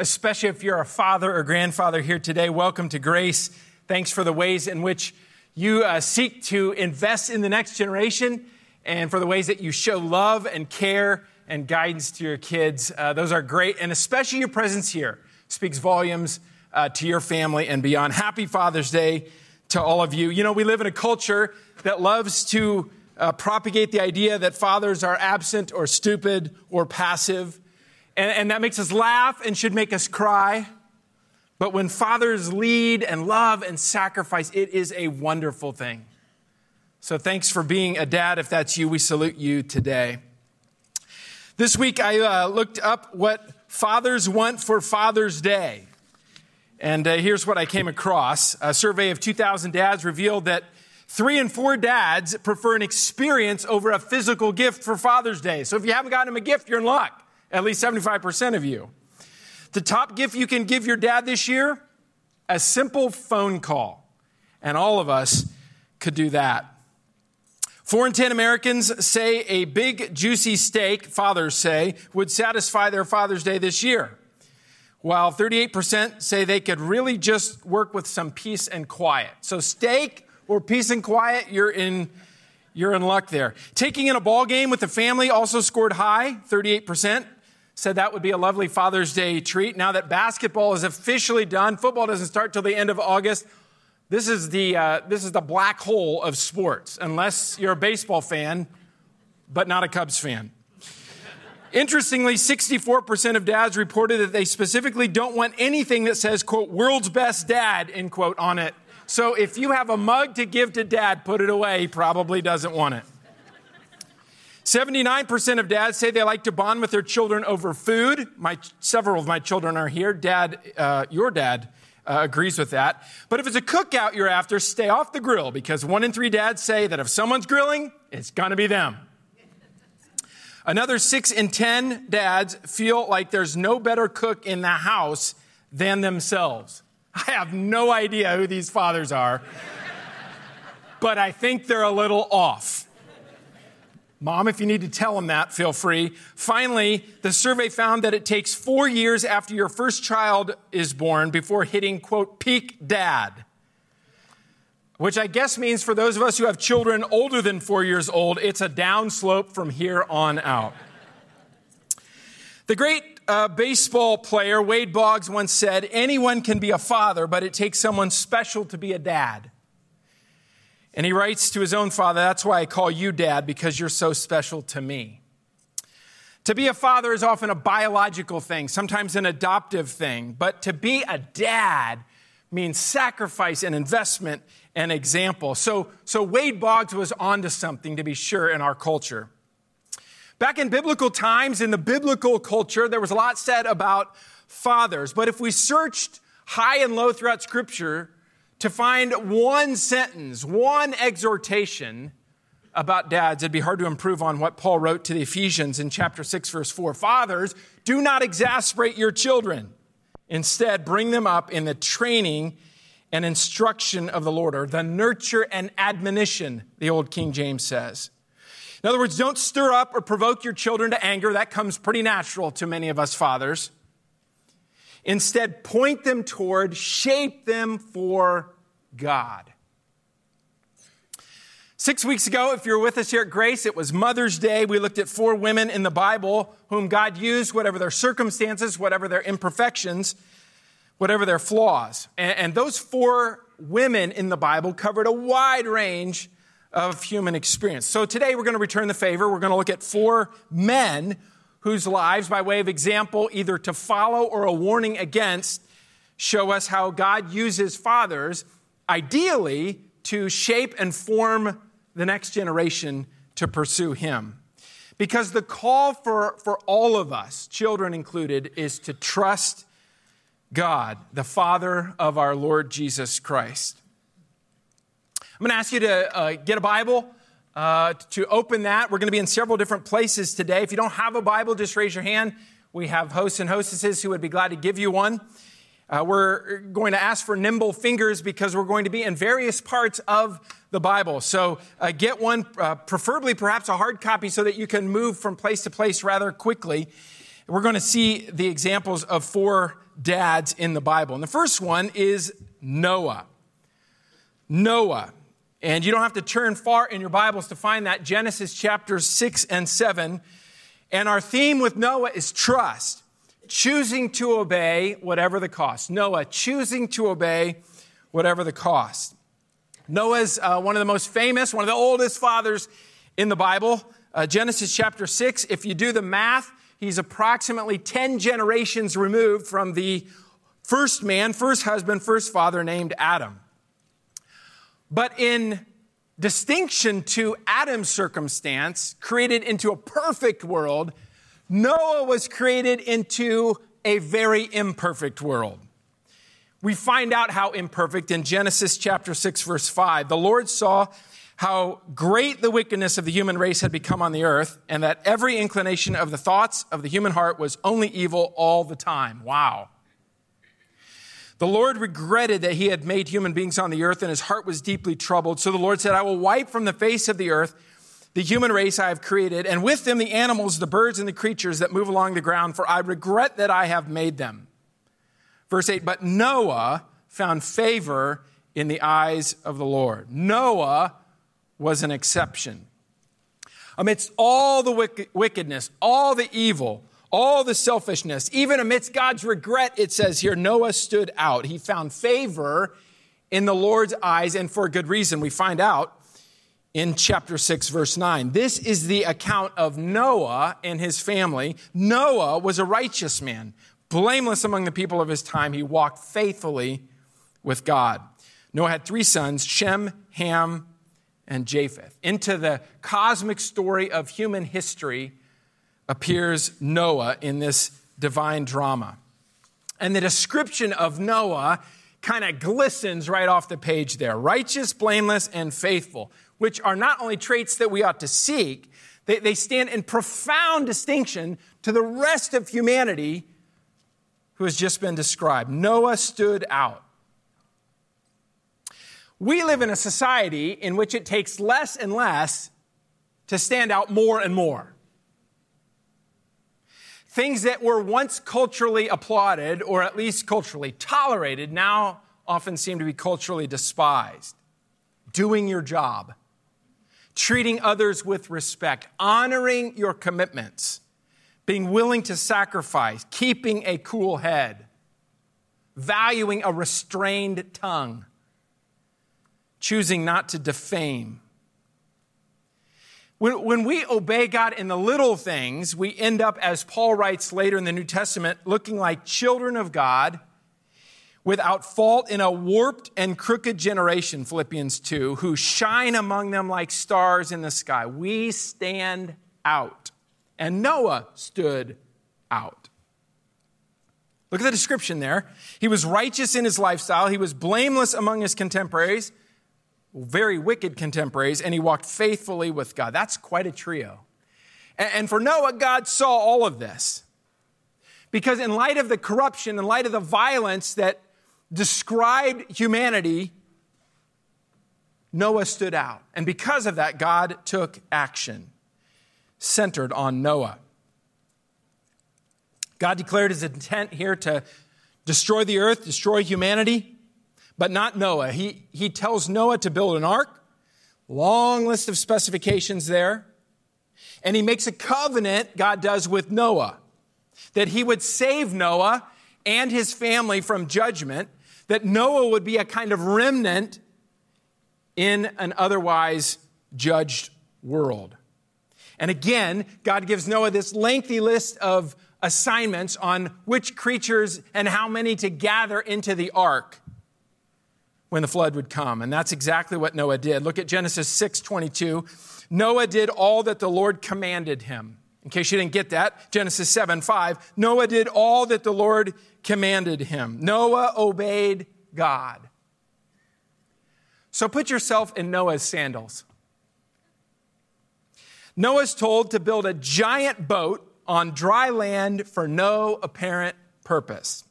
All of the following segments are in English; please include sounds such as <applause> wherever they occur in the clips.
especially if you're a father or grandfather here today. Welcome to Grace. Thanks for the ways in which you uh, seek to invest in the next generation and for the ways that you show love and care and guidance to your kids. Uh, those are great, and especially your presence here speaks volumes uh, to your family and beyond. Happy Father's Day to all of you. You know, we live in a culture that loves to uh, propagate the idea that fathers are absent or stupid or passive, and, and that makes us laugh and should make us cry. But when fathers lead and love and sacrifice, it is a wonderful thing. So thanks for being a dad. If that's you, we salute you today. This week I uh, looked up what fathers want for Father's Day. And uh, here's what I came across. A survey of 2,000 dads revealed that three and four dads prefer an experience over a physical gift for Father's Day. So if you haven't gotten him a gift, you're in luck. At least 75% of you. The top gift you can give your dad this year? A simple phone call. And all of us could do that. Four in 10 Americans say a big, juicy steak, fathers say, would satisfy their Father's Day this year. While 38% say they could really just work with some peace and quiet. So, steak or peace and quiet, you're in, you're in luck there. Taking in a ball game with the family also scored high, 38% said that would be a lovely Father's Day treat. Now that basketball is officially done, football doesn't start till the end of August. This is the, uh, this is the black hole of sports, unless you're a baseball fan, but not a Cubs fan. Interestingly, 64% of dads reported that they specifically don't want anything that says, quote, world's best dad, end quote, on it. So if you have a mug to give to dad, put it away. He probably doesn't want it. 79% of dads say they like to bond with their children over food. My, several of my children are here. Dad, uh, your dad uh, agrees with that. But if it's a cookout you're after, stay off the grill because one in three dads say that if someone's grilling, it's gonna be them. Another six in 10 dads feel like there's no better cook in the house than themselves. I have no idea who these fathers are, <laughs> but I think they're a little off. Mom, if you need to tell them that, feel free. Finally, the survey found that it takes four years after your first child is born before hitting, quote, peak dad. Which I guess means for those of us who have children older than four years old, it's a downslope from here on out. The great uh, baseball player Wade Boggs once said, Anyone can be a father, but it takes someone special to be a dad. And he writes to his own father, That's why I call you dad, because you're so special to me. To be a father is often a biological thing, sometimes an adoptive thing, but to be a dad means sacrifice and investment and example. So, so Wade Boggs was onto something to be sure in our culture. Back in biblical times, in the biblical culture, there was a lot said about fathers. But if we searched high and low throughout Scripture, to find one sentence, one exhortation about dads, it'd be hard to improve on what Paul wrote to the Ephesians in chapter 6, verse 4. Fathers, do not exasperate your children. Instead, bring them up in the training and instruction of the Lord, or the nurture and admonition, the old King James says. In other words, don't stir up or provoke your children to anger. That comes pretty natural to many of us fathers. Instead, point them toward, shape them for God. Six weeks ago, if you're with us here at Grace, it was Mother's Day. We looked at four women in the Bible whom God used, whatever their circumstances, whatever their imperfections, whatever their flaws. And, and those four women in the Bible covered a wide range of human experience. So today we're going to return the favor. We're going to look at four men whose lives, by way of example, either to follow or a warning against, show us how God uses fathers, ideally, to shape and form the next generation to pursue Him. Because the call for, for all of us, children included, is to trust God, the Father of our Lord Jesus Christ. I'm going to ask you to uh, get a Bible uh, to open that. We're going to be in several different places today. If you don't have a Bible, just raise your hand. We have hosts and hostesses who would be glad to give you one. Uh, we're going to ask for nimble fingers because we're going to be in various parts of the Bible. So uh, get one, uh, preferably perhaps a hard copy, so that you can move from place to place rather quickly. we're going to see the examples of four dads in the Bible. And the first one is Noah. Noah. And you don't have to turn far in your Bibles to find that Genesis chapters 6 and 7. And our theme with Noah is trust, choosing to obey whatever the cost. Noah choosing to obey whatever the cost. Noah's uh, one of the most famous, one of the oldest fathers in the Bible. Uh, Genesis chapter 6, if you do the math, he's approximately 10 generations removed from the first man, first husband, first father named Adam. But in distinction to Adam's circumstance, created into a perfect world, Noah was created into a very imperfect world. We find out how imperfect in Genesis chapter 6, verse 5. The Lord saw how great the wickedness of the human race had become on the earth, and that every inclination of the thoughts of the human heart was only evil all the time. Wow. The Lord regretted that he had made human beings on the earth, and his heart was deeply troubled. So the Lord said, I will wipe from the face of the earth the human race I have created, and with them the animals, the birds, and the creatures that move along the ground, for I regret that I have made them. Verse 8, but Noah found favor in the eyes of the Lord. Noah was an exception. Amidst all the wickedness, all the evil, all the selfishness, even amidst God's regret, it says here, Noah stood out. He found favor in the Lord's eyes, and for a good reason. We find out in chapter 6, verse 9. This is the account of Noah and his family. Noah was a righteous man, blameless among the people of his time. He walked faithfully with God. Noah had three sons Shem, Ham, and Japheth. Into the cosmic story of human history appears Noah in this divine drama. And the description of Noah kind of glistens right off the page there righteous, blameless, and faithful, which are not only traits that we ought to seek, they, they stand in profound distinction to the rest of humanity who has just been described. Noah stood out. We live in a society in which it takes less and less to stand out more and more. Things that were once culturally applauded, or at least culturally tolerated, now often seem to be culturally despised. Doing your job, treating others with respect, honoring your commitments, being willing to sacrifice, keeping a cool head, valuing a restrained tongue choosing not to defame. When, when we obey God in the little things, we end up, as Paul writes later in the New Testament, looking like children of God without fault in a warped and crooked generation, Philippians 2, who shine among them like stars in the sky. We stand out. And Noah stood out. Look at the description there. He was righteous in his lifestyle, he was blameless among his contemporaries very wicked contemporaries, and he walked faithfully with God. That's quite a trio. And for Noah, God saw all of this. Because in light of the corruption, in light of the violence that described humanity, Noah stood out. And because of that, God took action centered on Noah. God declared his intent here to destroy the earth, destroy humanity but not Noah. He, he tells Noah to build an ark, long list of specifications there. And he makes a covenant, God does, with Noah, that he would save Noah and his family from judgment, that Noah would be a kind of remnant in an otherwise judged world. And again, God gives Noah this lengthy list of assignments on which creatures and how many to gather into the ark when the flood would come. And that's exactly what Noah did. Look at Genesis 6 22. Noah did all that the Lord commanded him. In case you didn't get that, Genesis 7 5. Noah did all that the Lord commanded him. Noah obeyed God. So put yourself in Noah's sandals. Noah's told to build a giant boat on dry land for no apparent purpose.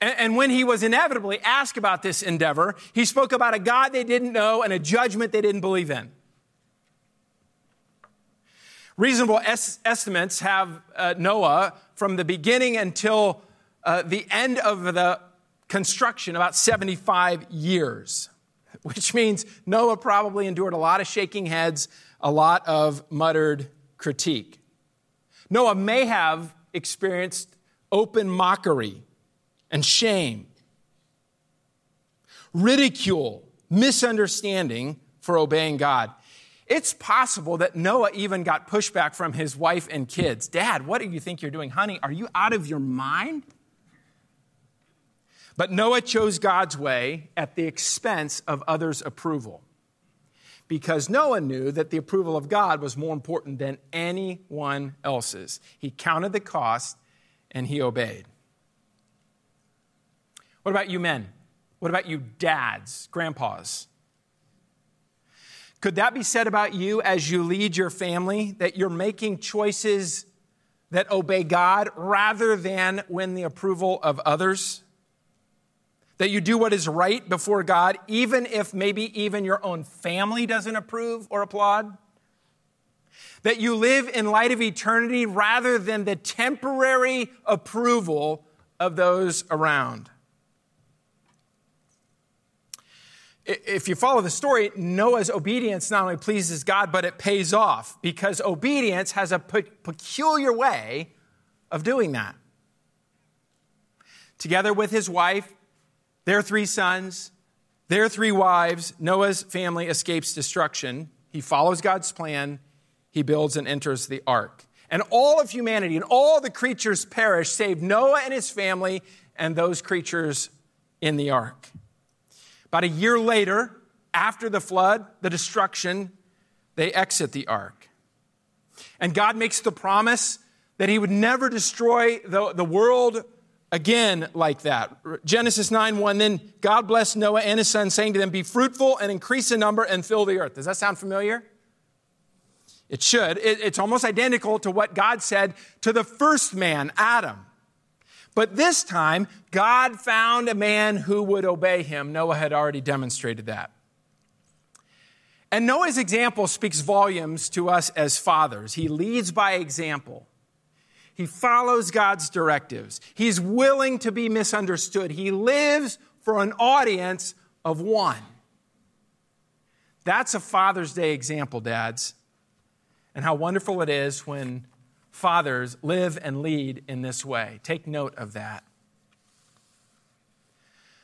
And, and when he was inevitably asked about this endeavor, he spoke about a God they didn't know and a judgment they didn't believe in. Reasonable es- estimates have uh, Noah from the beginning until uh, the end of the construction about 75 years, which means Noah probably endured a lot of shaking heads, a lot of muttered critique. Noah may have experienced open mockery and shame, ridicule, misunderstanding for obeying God. It's possible that Noah even got pushback from his wife and kids. Dad, what do you think you're doing? Honey, are you out of your mind? But Noah chose God's way at the expense of others' approval because Noah knew that the approval of God was more important than anyone else's. He counted the cost and he obeyed. What about you men? What about you dads, grandpas? Could that be said about you as you lead your family that you're making choices that obey God rather than win the approval of others? That you do what is right before God, even if maybe even your own family doesn't approve or applaud? That you live in light of eternity rather than the temporary approval of those around? If you follow the story, Noah's obedience not only pleases God, but it pays off because obedience has a pe- peculiar way of doing that. Together with his wife, their three sons, their three wives, Noah's family escapes destruction. He follows God's plan, he builds and enters the ark. And all of humanity and all the creatures perish, save Noah and his family and those creatures in the ark. About a year later, after the flood, the destruction, they exit the ark. And God makes the promise that He would never destroy the, the world again like that. Genesis 9 1 Then God blessed Noah and his son, saying to them, Be fruitful and increase in number and fill the earth. Does that sound familiar? It should. It, it's almost identical to what God said to the first man, Adam. But this time, God found a man who would obey him. Noah had already demonstrated that. And Noah's example speaks volumes to us as fathers. He leads by example. He follows God's directives. He's willing to be misunderstood. He lives for an audience of one. That's a Father's Day example, dads. And how wonderful it is when fathers live and lead in this way. Take note of that.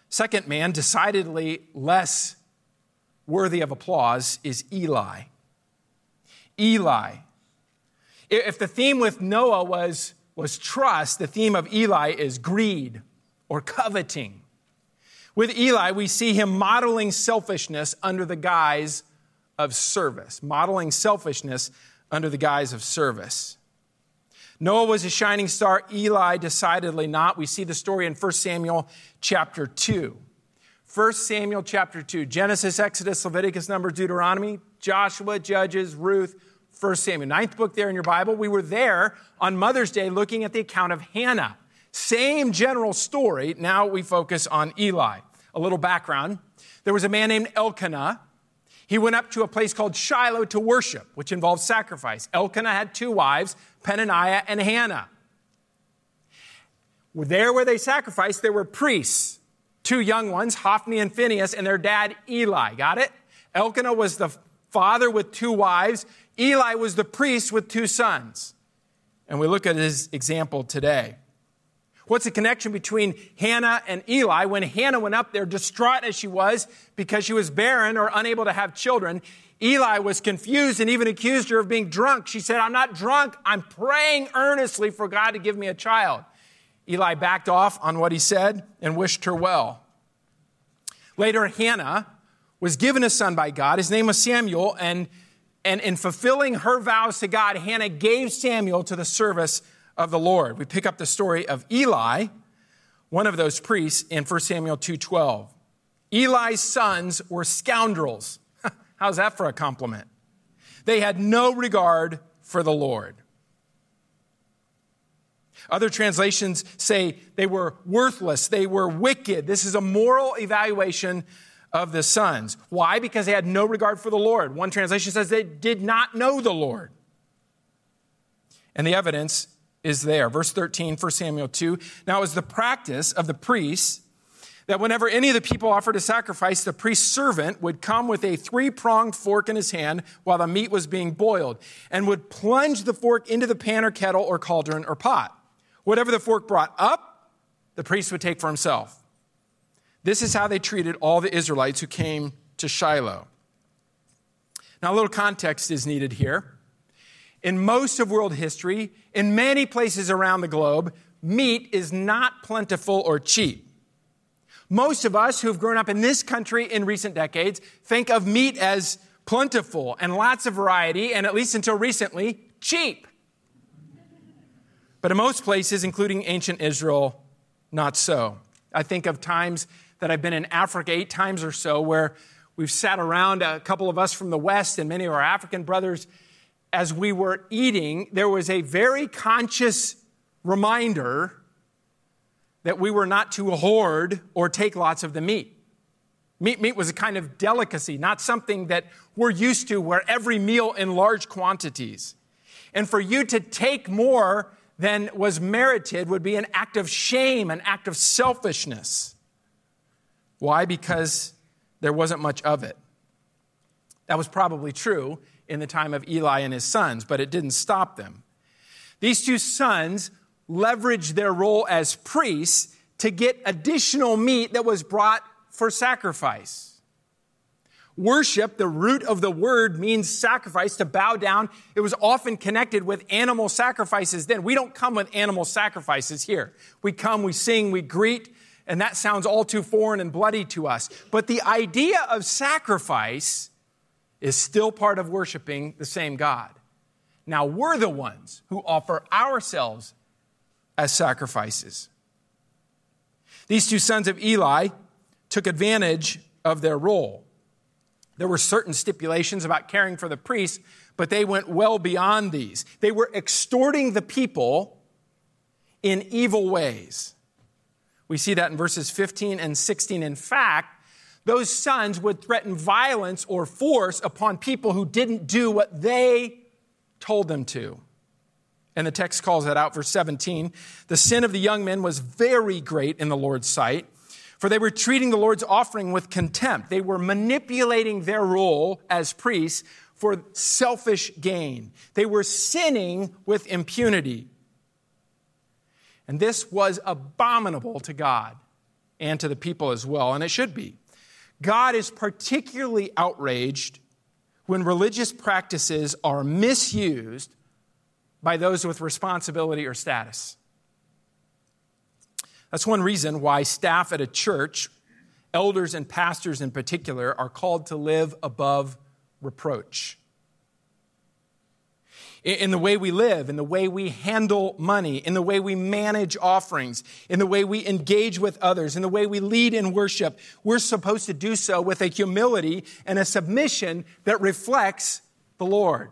Second man, decidedly less worthy of applause, is Eli. Eli. If the theme with Noah was, was trust, the theme of Eli is greed or coveting. With Eli, we see him modeling selfishness under the guise of service, modeling selfishness under the guise of service. Noah was a shining star, Eli decidedly not. We see the story in 1 Samuel chapter 2. 1 Samuel chapter 2, Genesis, Exodus, Leviticus, Numbers, Deuteronomy, Joshua, Judges, Ruth, 1 Samuel. Ninth book there in your Bible. We were there on Mother's Day looking at the account of Hannah. Same general story. Now we focus on Eli. A little background. There was a man named Elkanah. He went up to a place called Shiloh to worship, which involved sacrifice. Elkanah had two wives, Peninnah and Hannah. There where they sacrificed, there were priests, two young ones, Hophni and Phinehas, and their dad Eli. Got it? Elkanah was the father with two wives. Eli was the priest with two sons. And we look at his example today. What's the connection between Hannah and Eli? When Hannah went up there, distraught as she was because she was barren or unable to have children, Eli was confused and even accused her of being drunk. She said, I'm not drunk. I'm praying earnestly for God to give me a child. Eli backed off on what he said and wished her well. Later, Hannah was given a son by God. His name was Samuel, and, and in fulfilling her vows to God, Hannah gave Samuel to the service of the Lord. We pick up the story of Eli, one of those priests, in 1 Samuel 2:12. Eli's sons were scoundrels. <laughs> How's that for a compliment? They had no regard for the Lord. Other translations say they were worthless, they were wicked. This is a moral evaluation of the sons. Why? Because they had no regard for the Lord. One translation says they did not know the Lord. And the evidence is there. Verse 13, 1 Samuel 2. Now it was the practice of the priests that whenever any of the people offered a sacrifice, the priest's servant would come with a three pronged fork in his hand while the meat was being boiled and would plunge the fork into the pan or kettle or cauldron or pot. Whatever the fork brought up, the priest would take for himself. This is how they treated all the Israelites who came to Shiloh. Now, a little context is needed here. In most of world history, in many places around the globe, meat is not plentiful or cheap. Most of us who've grown up in this country in recent decades think of meat as plentiful and lots of variety, and at least until recently, cheap. But in most places, including ancient Israel, not so. I think of times that I've been in Africa eight times or so where we've sat around, a couple of us from the West and many of our African brothers, as we were eating, there was a very conscious reminder that we were not to hoard or take lots of the meat. Meat, meat was a kind of delicacy, not something that we're used to where every meal in large quantities. And for you to take more than was merited would be an act of shame, an act of selfishness. Why? Because there wasn't much of it. That was probably true in the time of Eli and his sons, but it didn't stop them. These two sons leveraged their role as priests to get additional meat that was brought for sacrifice. Worship, the root of the word means sacrifice, to bow down. It was often connected with animal sacrifices then. We don't come with animal sacrifices here. We come, we sing, we greet, and that sounds all too foreign and bloody to us. But the idea of sacrifice is still part of worshiping the same God. Now we're the ones who offer ourselves as sacrifices. These two sons of Eli took advantage of their role. There were certain stipulations about caring for the priests, but they went well beyond these. They were extorting the people in evil ways. We see that in verses 15 and 16. In fact, those sons would threaten violence or force upon people who didn't do what they told them to. And the text calls that out, verse 17. The sin of the young men was very great in the Lord's sight, for they were treating the Lord's offering with contempt. They were manipulating their role as priests for selfish gain. They were sinning with impunity. And this was abominable to God and to the people as well, and it should be. God is particularly outraged when religious practices are misused by those with responsibility or status. That's one reason why staff at a church, elders and pastors in particular, are called to live above reproach in the way we live, in the way we handle money, in the way we manage offerings, in the way we engage with others, in the way we lead in worship. We're supposed to do so with a humility and a submission that reflects the Lord.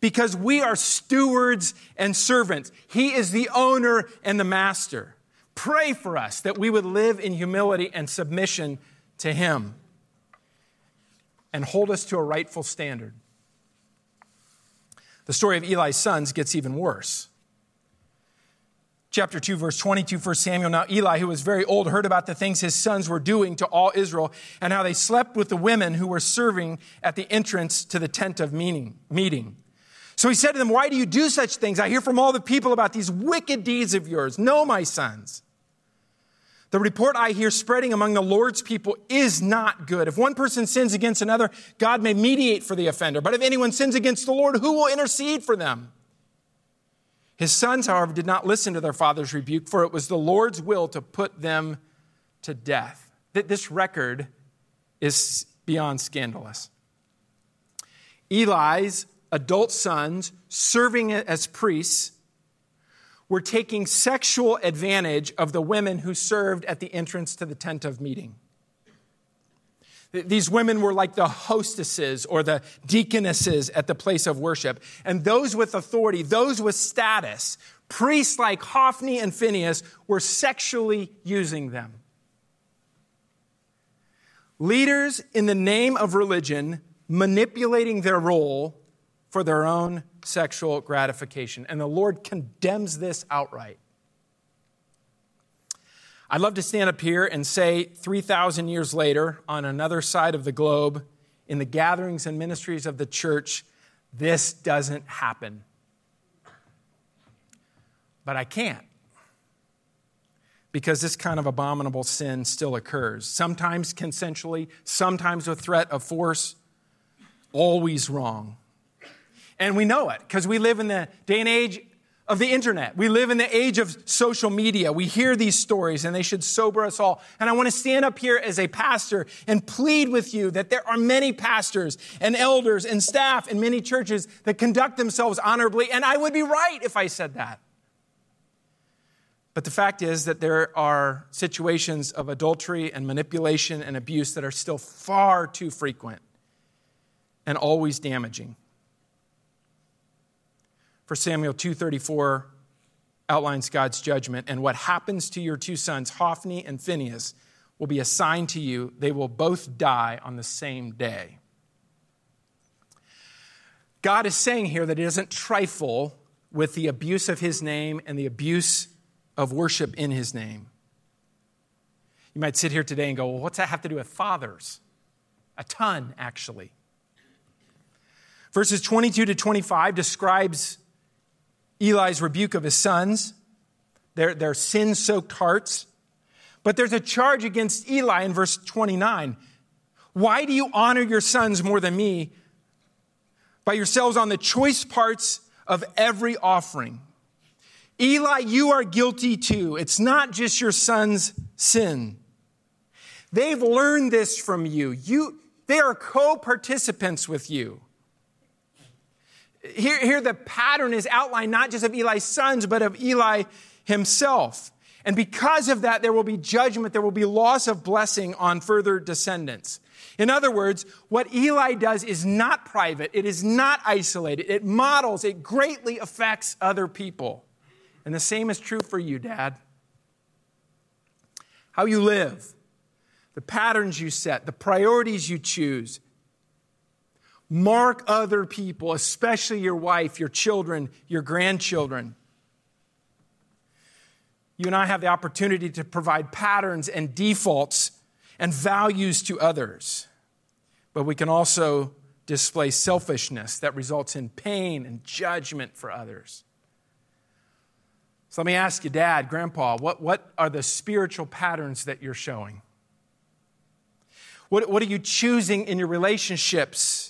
Because we are stewards and servants. He is the owner and the master. Pray for us that we would live in humility and submission to Him and hold us to a rightful standard. The story of Eli's sons gets even worse. Chapter 2, verse 22, 1 Samuel. Now Eli, who was very old, heard about the things his sons were doing to all Israel and how they slept with the women who were serving at the entrance to the tent of meeting. So he said to them, Why do you do such things? I hear from all the people about these wicked deeds of yours. No, my sons. The report I hear spreading among the Lord's people is not good. If one person sins against another, God may mediate for the offender. But if anyone sins against the Lord, who will intercede for them? His sons, however, did not listen to their father's rebuke, for it was the Lord's will to put them to death. This record is beyond scandalous. Eli's adult sons, serving as priests, were taking sexual advantage of the women who served at the entrance to the tent of meeting. These women were like the hostesses or the deaconesses at the place of worship. And those with authority, those with status, priests like Hophni and Phinehas, were sexually using them. Leaders in the name of religion manipulating their role for their own sexual gratification. And the Lord condemns this outright. I'd love to stand up here and say 3,000 years later, on another side of the globe, in the gatherings and ministries of the church, this doesn't happen. But I can't because this kind of abominable sin still occurs. Sometimes consensually, sometimes with threat of force, always wrong. And we know it because we live in the day and age of the internet. We live in the age of social media. We hear these stories and they should sober us all. And I want to stand up here as a pastor and plead with you that there are many pastors and elders and staff in many churches that conduct themselves honorably. And I would be right if I said that. But the fact is that there are situations of adultery and manipulation and abuse that are still far too frequent and always damaging. For Samuel 234 outlines God's judgment and what happens to your two sons Hophni and Phinehas will be assigned to you. They will both die on the same day. God is saying here that he doesn't trifle with the abuse of his name and the abuse of worship in his name. You might sit here today and go, well, what's that have to do with fathers? A ton, actually. Verses 22 to 25 describes Eli's rebuke of his sons, their, their sin soaked hearts. But there's a charge against Eli in verse 29. Why do you honor your sons more than me by yourselves on the choice parts of every offering? Eli, you are guilty too. It's not just your son's sin. They've learned this from you. you they are co participants with you. Here, here, the pattern is outlined not just of Eli's sons, but of Eli himself. And because of that, there will be judgment, there will be loss of blessing on further descendants. In other words, what Eli does is not private, it is not isolated, it models, it greatly affects other people. And the same is true for you, Dad. How you live, the patterns you set, the priorities you choose. Mark other people, especially your wife, your children, your grandchildren. You and I have the opportunity to provide patterns and defaults and values to others. But we can also display selfishness that results in pain and judgment for others. So let me ask you, Dad, Grandpa, what, what are the spiritual patterns that you're showing? What, what are you choosing in your relationships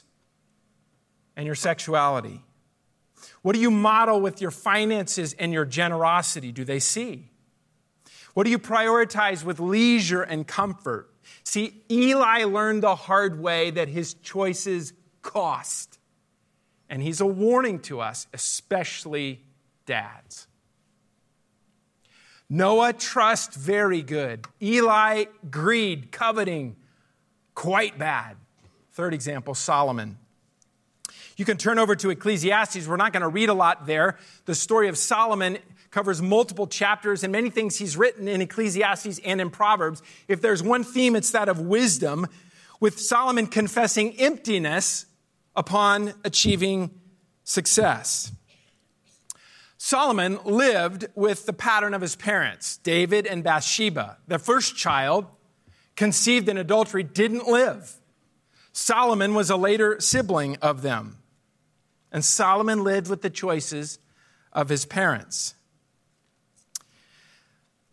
and your sexuality? What do you model with your finances and your generosity? Do they see? What do you prioritize with leisure and comfort? See, Eli learned the hard way that his choices cost. And he's a warning to us, especially dads. Noah, trust, very good. Eli, greed, coveting, quite bad. Third example, Solomon. You can turn over to Ecclesiastes. We're not going to read a lot there. The story of Solomon covers multiple chapters and many things he's written in Ecclesiastes and in Proverbs. If there's one theme, it's that of wisdom, with Solomon confessing emptiness upon achieving success. Solomon lived with the pattern of his parents, David and Bathsheba. Their first child, conceived in adultery, didn't live. Solomon was a later sibling of them. And Solomon lived with the choices of his parents.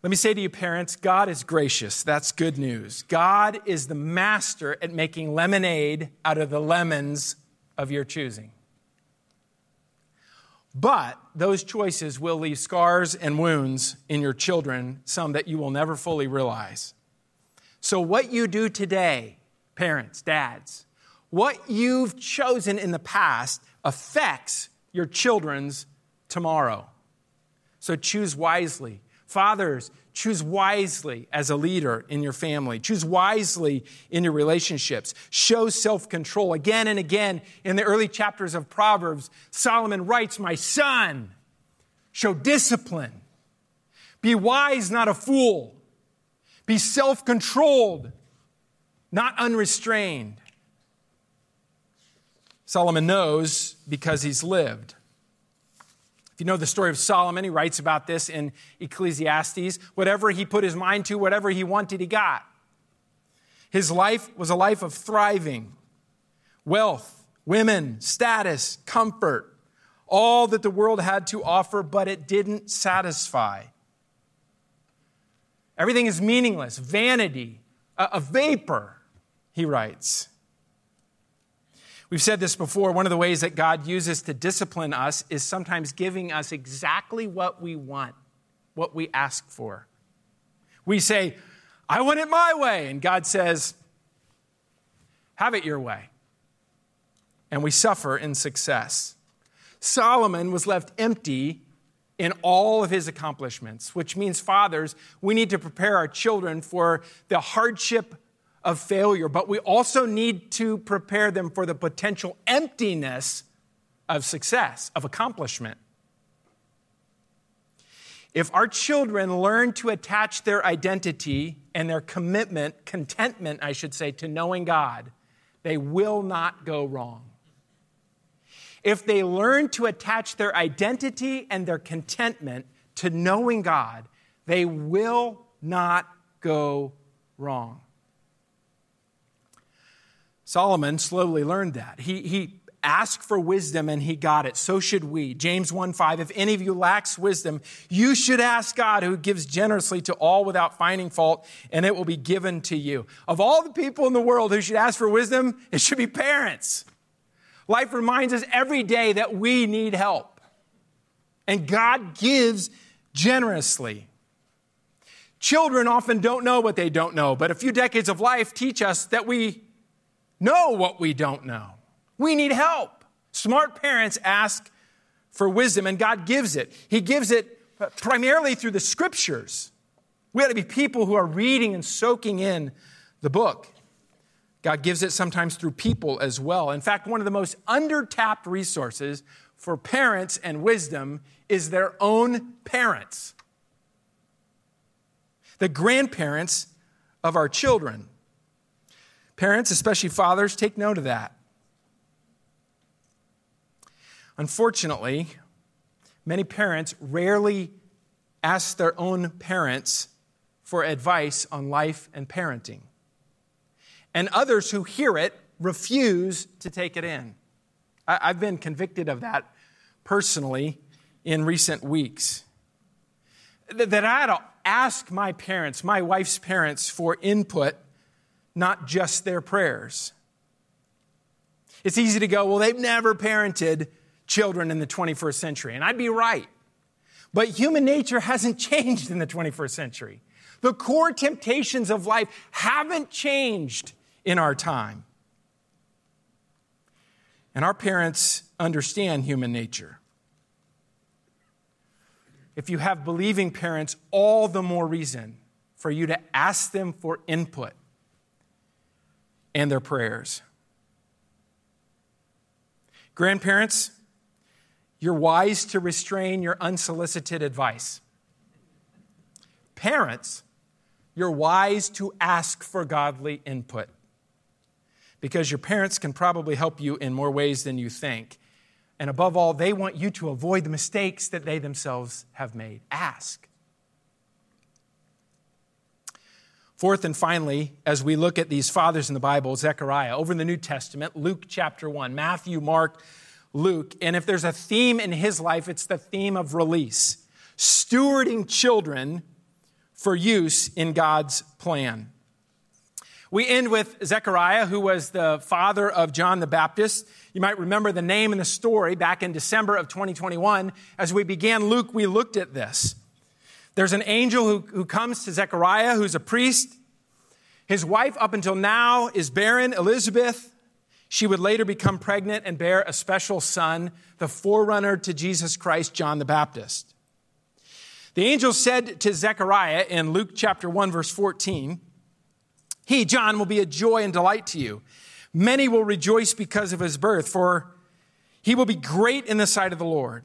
Let me say to you, parents, God is gracious. That's good news. God is the master at making lemonade out of the lemons of your choosing. But those choices will leave scars and wounds in your children, some that you will never fully realize. So, what you do today, parents, dads, what you've chosen in the past affects your children's tomorrow. So, choose wisely. Fathers, choose wisely as a leader in your family. Choose wisely in your relationships. Show self control. Again and again in the early chapters of Proverbs, Solomon writes, My son, show discipline. Be wise, not a fool. Be self controlled, not unrestrained. Solomon knows because he's lived. If you know the story of Solomon, he writes about this in Ecclesiastes. Whatever he put his mind to, whatever he wanted, he got. His life was a life of thriving, wealth, women, status, comfort, all that the world had to offer, but it didn't satisfy. Everything is meaningless, vanity, a, vapor, he writes. We've said this before. One of the ways that God uses to discipline us is sometimes giving us exactly what we want, what we ask for. We say, I want it my way. And God says, Have it your way. And we suffer in success. Solomon was left empty in all of his accomplishments, which means, fathers, we need to prepare our children for the hardship of failure, but we also need to prepare them for the potential emptiness of success, of accomplishment. If our children learn to attach their identity and their commitment, contentment, I should say, to knowing God, they will not go wrong. If they learn to attach their identity and their contentment to knowing God, they will not go wrong. Solomon slowly learned that. He, he asked for wisdom and he got it. So should we. James 1 5, if any of you lacks wisdom, you should ask God who gives generously to all without finding fault, and it will be given to you. Of all the people in the world who should ask for wisdom, it should be parents. Life reminds us every day that we need help. And God gives generously. Children often don't know what they don't know, but a few decades of life teach us that we know what we don't know. We need help. Smart parents ask for wisdom, and God gives it. He gives it primarily through the scriptures. We ought to be people who are reading and soaking in the book. God gives it sometimes through people as well. In fact, one of the most undertapped resources for parents and wisdom is their own parents, the grandparents of our children. Parents, especially fathers, take note of that. Unfortunately, many parents rarely ask their own parents for advice on life and parenting. And others who hear it refuse to take it in. I've been convicted of that personally in recent weeks. That I had to ask my parents, my wife's parents, for input not just their prayers. It's easy to go, well, they've never parented children in the 21st century. And I'd be right. But human nature hasn't <laughs> changed in the 21st century. The core temptations of life haven't changed in our time. And our parents understand human nature. If you have believing parents, all the more reason for you to ask them for input and their prayers. Grandparents, you're wise to restrain your unsolicited advice. Parents, you're wise to ask for godly input because your parents can probably help you in more ways than you think. And above all, they want you to avoid the mistakes that they themselves have made. Ask. Fourth and finally, as we look at these fathers in the Bible, Zechariah, over in the New Testament, Luke chapter 1, Matthew, Mark, Luke, and if there's a theme in his life, it's the theme of release, stewarding children for use in God's plan. We end with Zechariah, who was the father of John the Baptist. You might remember the name and the story back in December of 2021. As we began Luke, we looked at this. There's an angel who, who comes to Zechariah, who's a priest. His wife, up until now, is barren, Elizabeth. She would later become pregnant and bear a special son, the forerunner to Jesus Christ, John the Baptist. The angel said to Zechariah in Luke chapter 1, verse 14, He, John, will be a joy and delight to you. Many will rejoice because of his birth, for he will be great in the sight of the Lord.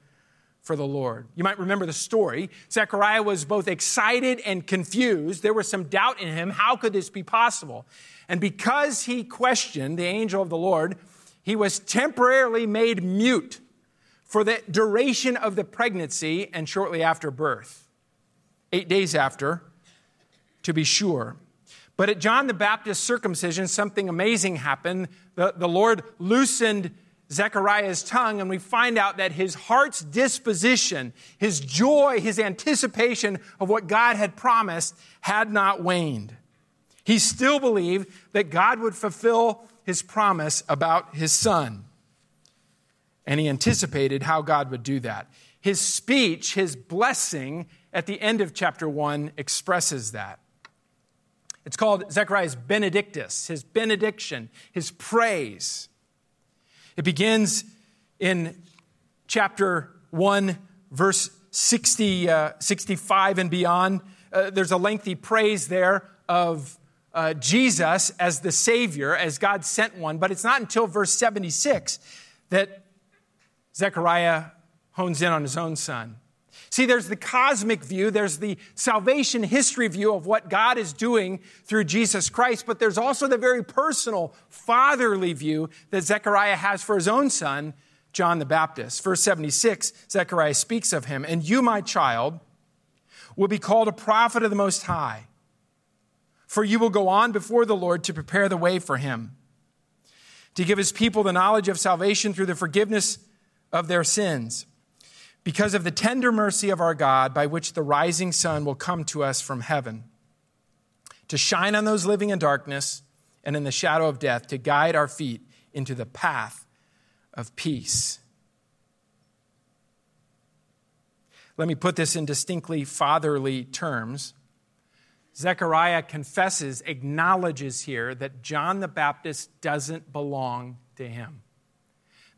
for the Lord. You might remember the story. Zechariah was both excited and confused. There was some doubt in him. How could this be possible? And because he questioned the angel of the Lord, he was temporarily made mute for the duration of the pregnancy and shortly after birth. Eight days after, to be sure. But at John the Baptist's circumcision, something amazing happened. The, the Lord loosened Zechariah's tongue, and we find out that his heart's disposition, his joy, his anticipation of what God had promised had not waned. He still believed that God would fulfill his promise about his son. And he anticipated how God would do that. His speech, his blessing at the end of chapter 1 expresses that. It's called Zechariah's Benedictus, his benediction, his praise. It begins in chapter 1, verse 60, uh, 65 and beyond. Uh, there's a lengthy praise there of uh, Jesus as the Savior, as God sent one, but it's not until verse 76 that Zechariah hones in on his own son. See, there's the cosmic view, there's the salvation history view of what God is doing through Jesus Christ, but there's also the very personal, fatherly view that Zechariah has for his own son, John the Baptist. Verse 76, Zechariah speaks of him, and you, my child, will be called a prophet of the Most High, for you will go on before the Lord to prepare the way for him, to give his people the knowledge of salvation through the forgiveness of their sins because of the tender mercy of our God, by which the rising sun will come to us from heaven, to shine on those living in darkness and in the shadow of death, to guide our feet into the path of peace. Let me put this in distinctly fatherly terms. Zechariah confesses, acknowledges here that John the Baptist doesn't belong to him.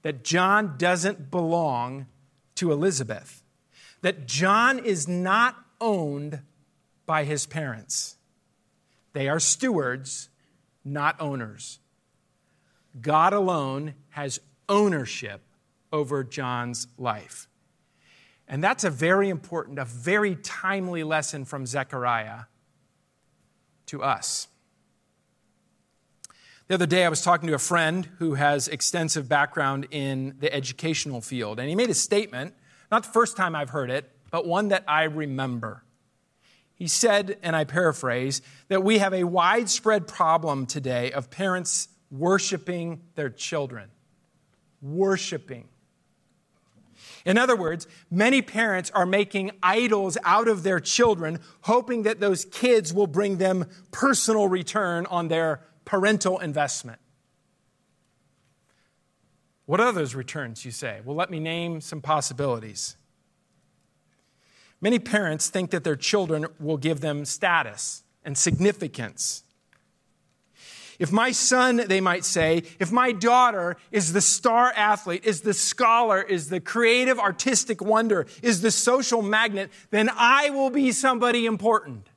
That John doesn't belong to Elizabeth that John is not owned by his parents. They are stewards, not owners. God alone has ownership over John's life. And that's a very important, a very timely lesson from Zechariah to us. The other day, I was talking to a friend who has extensive background in the educational field, and he made a statement, not the first time I've heard it, but one that I remember. He said, and I paraphrase, that we have a widespread problem today of parents worshiping their children. Worshiping. In other words, many parents are making idols out of their children, hoping that those kids will bring them personal return on their parental investment. What are those returns, you say? Well, let me name some possibilities. Many parents think that their children will give them status and significance. If my son, they might say, if my daughter is the star athlete, is the scholar, is the creative artistic wonder, is the social magnet, then I will be somebody important.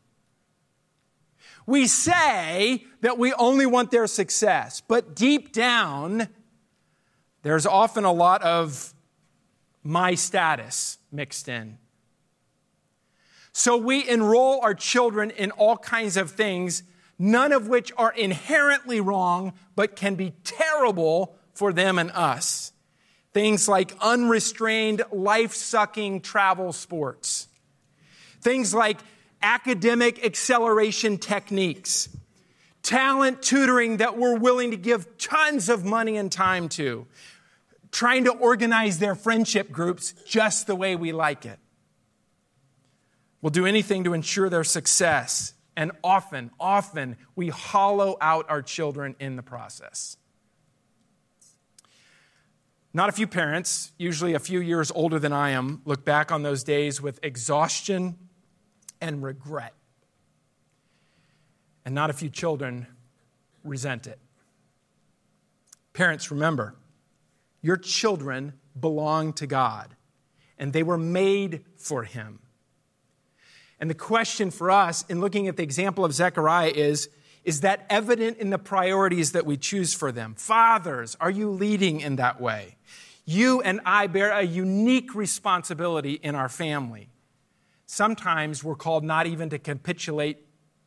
We say that we only want their success, but deep down, there's often a lot of my status mixed in. So we enroll our children in all kinds of things, none of which are inherently wrong, but can be terrible for them and us. Things like unrestrained, life sucking travel sports. Things like academic acceleration techniques, talent tutoring that we're willing to give tons of money and time to, trying to organize their friendship groups just the way we like it. We'll do anything to ensure their success, and often, often, we hollow out our children in the process. Not a few parents, usually a few years older than I am, look back on those days with exhaustion and regret. And not a few children resent it. Parents, remember, your children belong to God, and they were made for Him. And the question for us in looking at the example of Zechariah is is that evident in the priorities that we choose for them? Fathers, are you leading in that way? You and I bear a unique responsibility in our family. Sometimes we're called not even to capitulate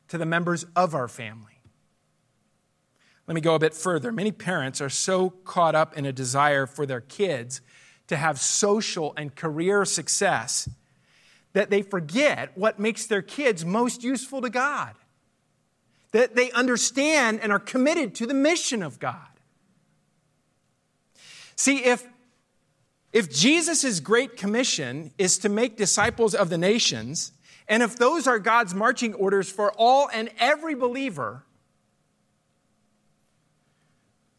to the members of our family. Let me go a bit further. Many parents are so caught up in a desire for their kids to have social and career success that they forget what makes their kids most useful to God that they understand and are committed to the mission of God. See, if, if Jesus' great commission is to make disciples of the nations, and if those are God's marching orders for all and every believer,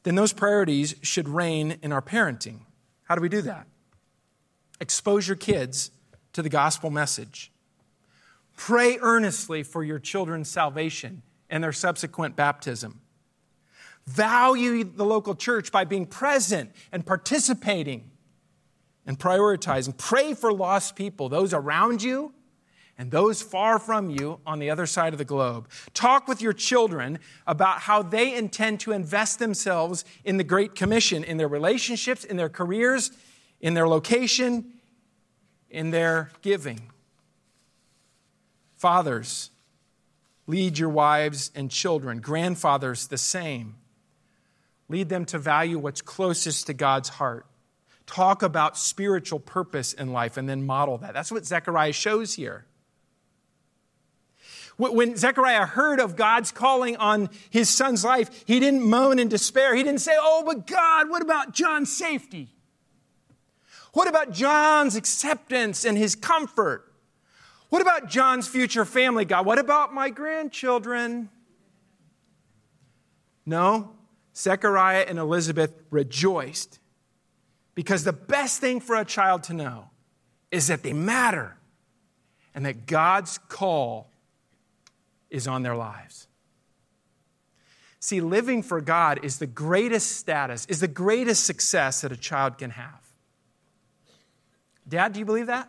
then those priorities should reign in our parenting. How do we do that? Expose your kids to the gospel message. Pray earnestly for your children's salvation and their subsequent baptism. Value the local church by being present and participating and prioritizing. Pray for lost people, those around you and those far from you on the other side of the globe. Talk with your children about how they intend to invest themselves in the Great Commission, in their relationships, in their careers, in their location, in their giving. Fathers, Lead your wives and children, grandfathers, the same. Lead them to value what's closest to God's heart. Talk about spiritual purpose in life and then model that. That's what Zechariah shows here. When Zechariah heard of God's calling on his son's life, he didn't moan in despair. He didn't say, Oh, but God, what about John's safety? What about John's acceptance and his comfort? What about John's future family, God? What about my grandchildren? No, Zechariah and Elizabeth rejoiced because the best thing for a child to know is that they matter and that God's call is on their lives. See, living for God is the greatest status, is the greatest success that a child can have. Dad, do you believe that?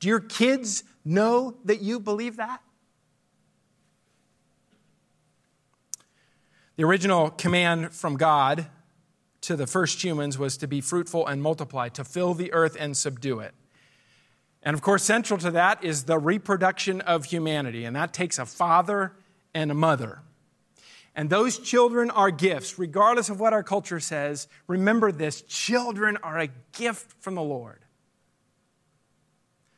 Do your kids know that you believe that? The original command from God to the first humans was to be fruitful and multiply, to fill the earth and subdue it. And of course, central to that is the reproduction of humanity, and that takes a father and a mother. And those children are gifts, regardless of what our culture says. Remember this children are a gift from the Lord.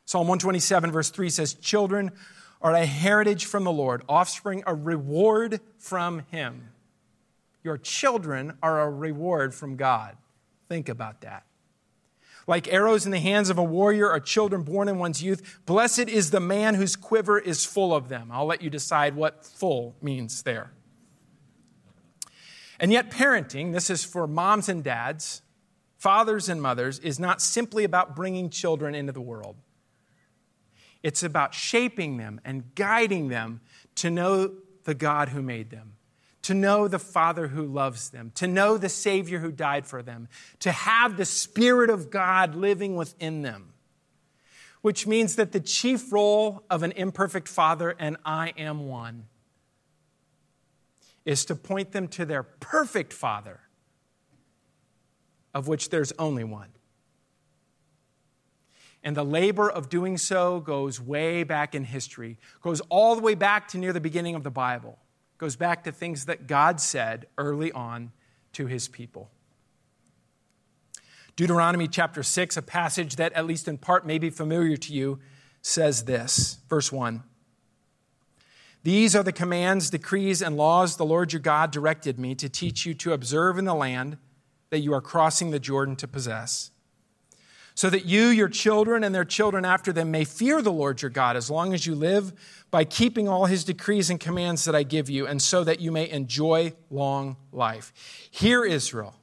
Psalm 127, verse 3 says, Children are a heritage from the Lord, offspring a reward from Him. Your children are a reward from God. Think about that. Like arrows in the hands of a warrior are children born in one's youth. Blessed is the man whose quiver is full of them. I'll let you decide what full means there. And yet, parenting, this is for moms and dads, fathers and mothers, is not simply about bringing children into the world. It's about shaping them and guiding them to know the God who made them, to know the Father who loves them, to know the Savior who died for them, to have the Spirit of God living within them. Which means that the chief role of an imperfect father, and I am one, is to point them to their perfect father, of which there's only one. And the labor of doing so goes way back in history, goes all the way back to near the beginning of the Bible, goes back to things that God said early on to his people. Deuteronomy chapter 6, a passage that, at least in part, may be familiar to you, says this. Verse 1 These are the commands, decrees, and laws the Lord your God directed me to teach you to observe in the land that you are crossing the Jordan to possess so that you, your children, and their children after them may fear the Lord your God as long as you live by keeping all his decrees and commands that I give you, and so that you may enjoy long life. Hear, Israel.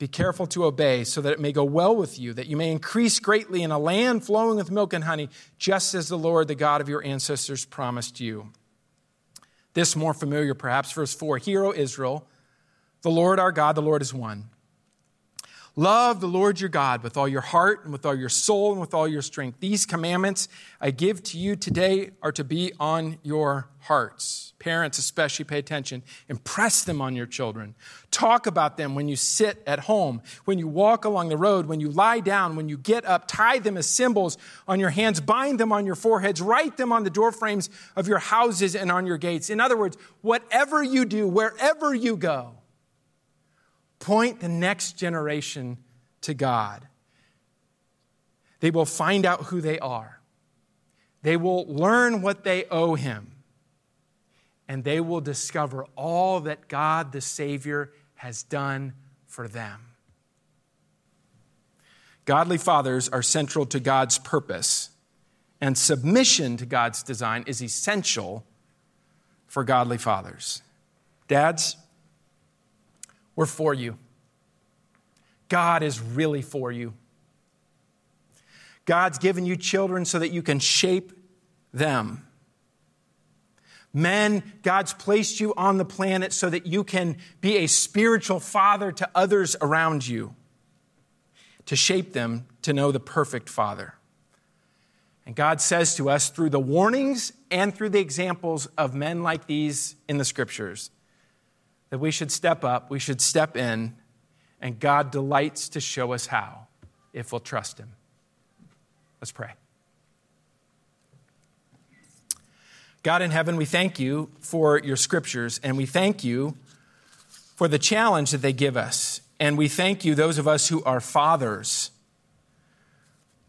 Be careful to obey, so that it may go well with you, that you may increase greatly in a land flowing with milk and honey, just as the Lord, the God of your ancestors, promised you. This more familiar, perhaps, verse 4 Hear, O Israel, the Lord our God, the Lord is one. Love the Lord your God with all your heart and with all your soul and with all your strength. These commandments I give to you today are to be on your hearts. Parents, especially, pay attention. Impress them on your children. Talk about them when you sit at home, when you walk along the road, when you lie down, when you get up. Tie them as symbols on your hands. Bind them on your foreheads. Write them on the doorframes of your houses and on your gates. In other words, whatever you do, wherever you go, point the next generation to God. They will find out who they are. They will learn what they owe Him. And they will discover all that God the Savior has done for them. Godly fathers are central to God's purpose, and submission to God's design is essential for godly fathers. Dads, we're for you. God is really for you. God's given you children so that you can shape them. Men, God's placed you on the planet so that you can be a spiritual father to others around you, to shape them to know the perfect father. And God says to us through the warnings and through the examples of men like these in the scriptures that we should step up, we should step in, and God delights to show us how if we'll trust Him. Let's pray. God in heaven, we thank you for your scriptures, and we thank you for the challenge that they give us. And we thank you, those of us who are fathers,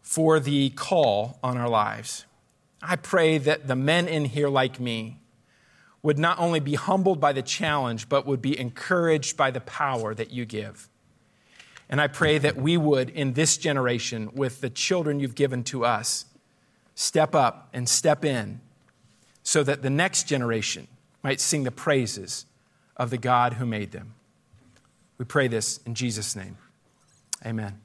for the call on our lives. I pray that the men in here, like me, would not only be humbled by the challenge, but would be encouraged by the power that you give. And I pray that we would, in this generation, with the children you've given to us, step up and step in so that the next generation might sing the praises of the God who made them. We pray this in Jesus' name. Amen.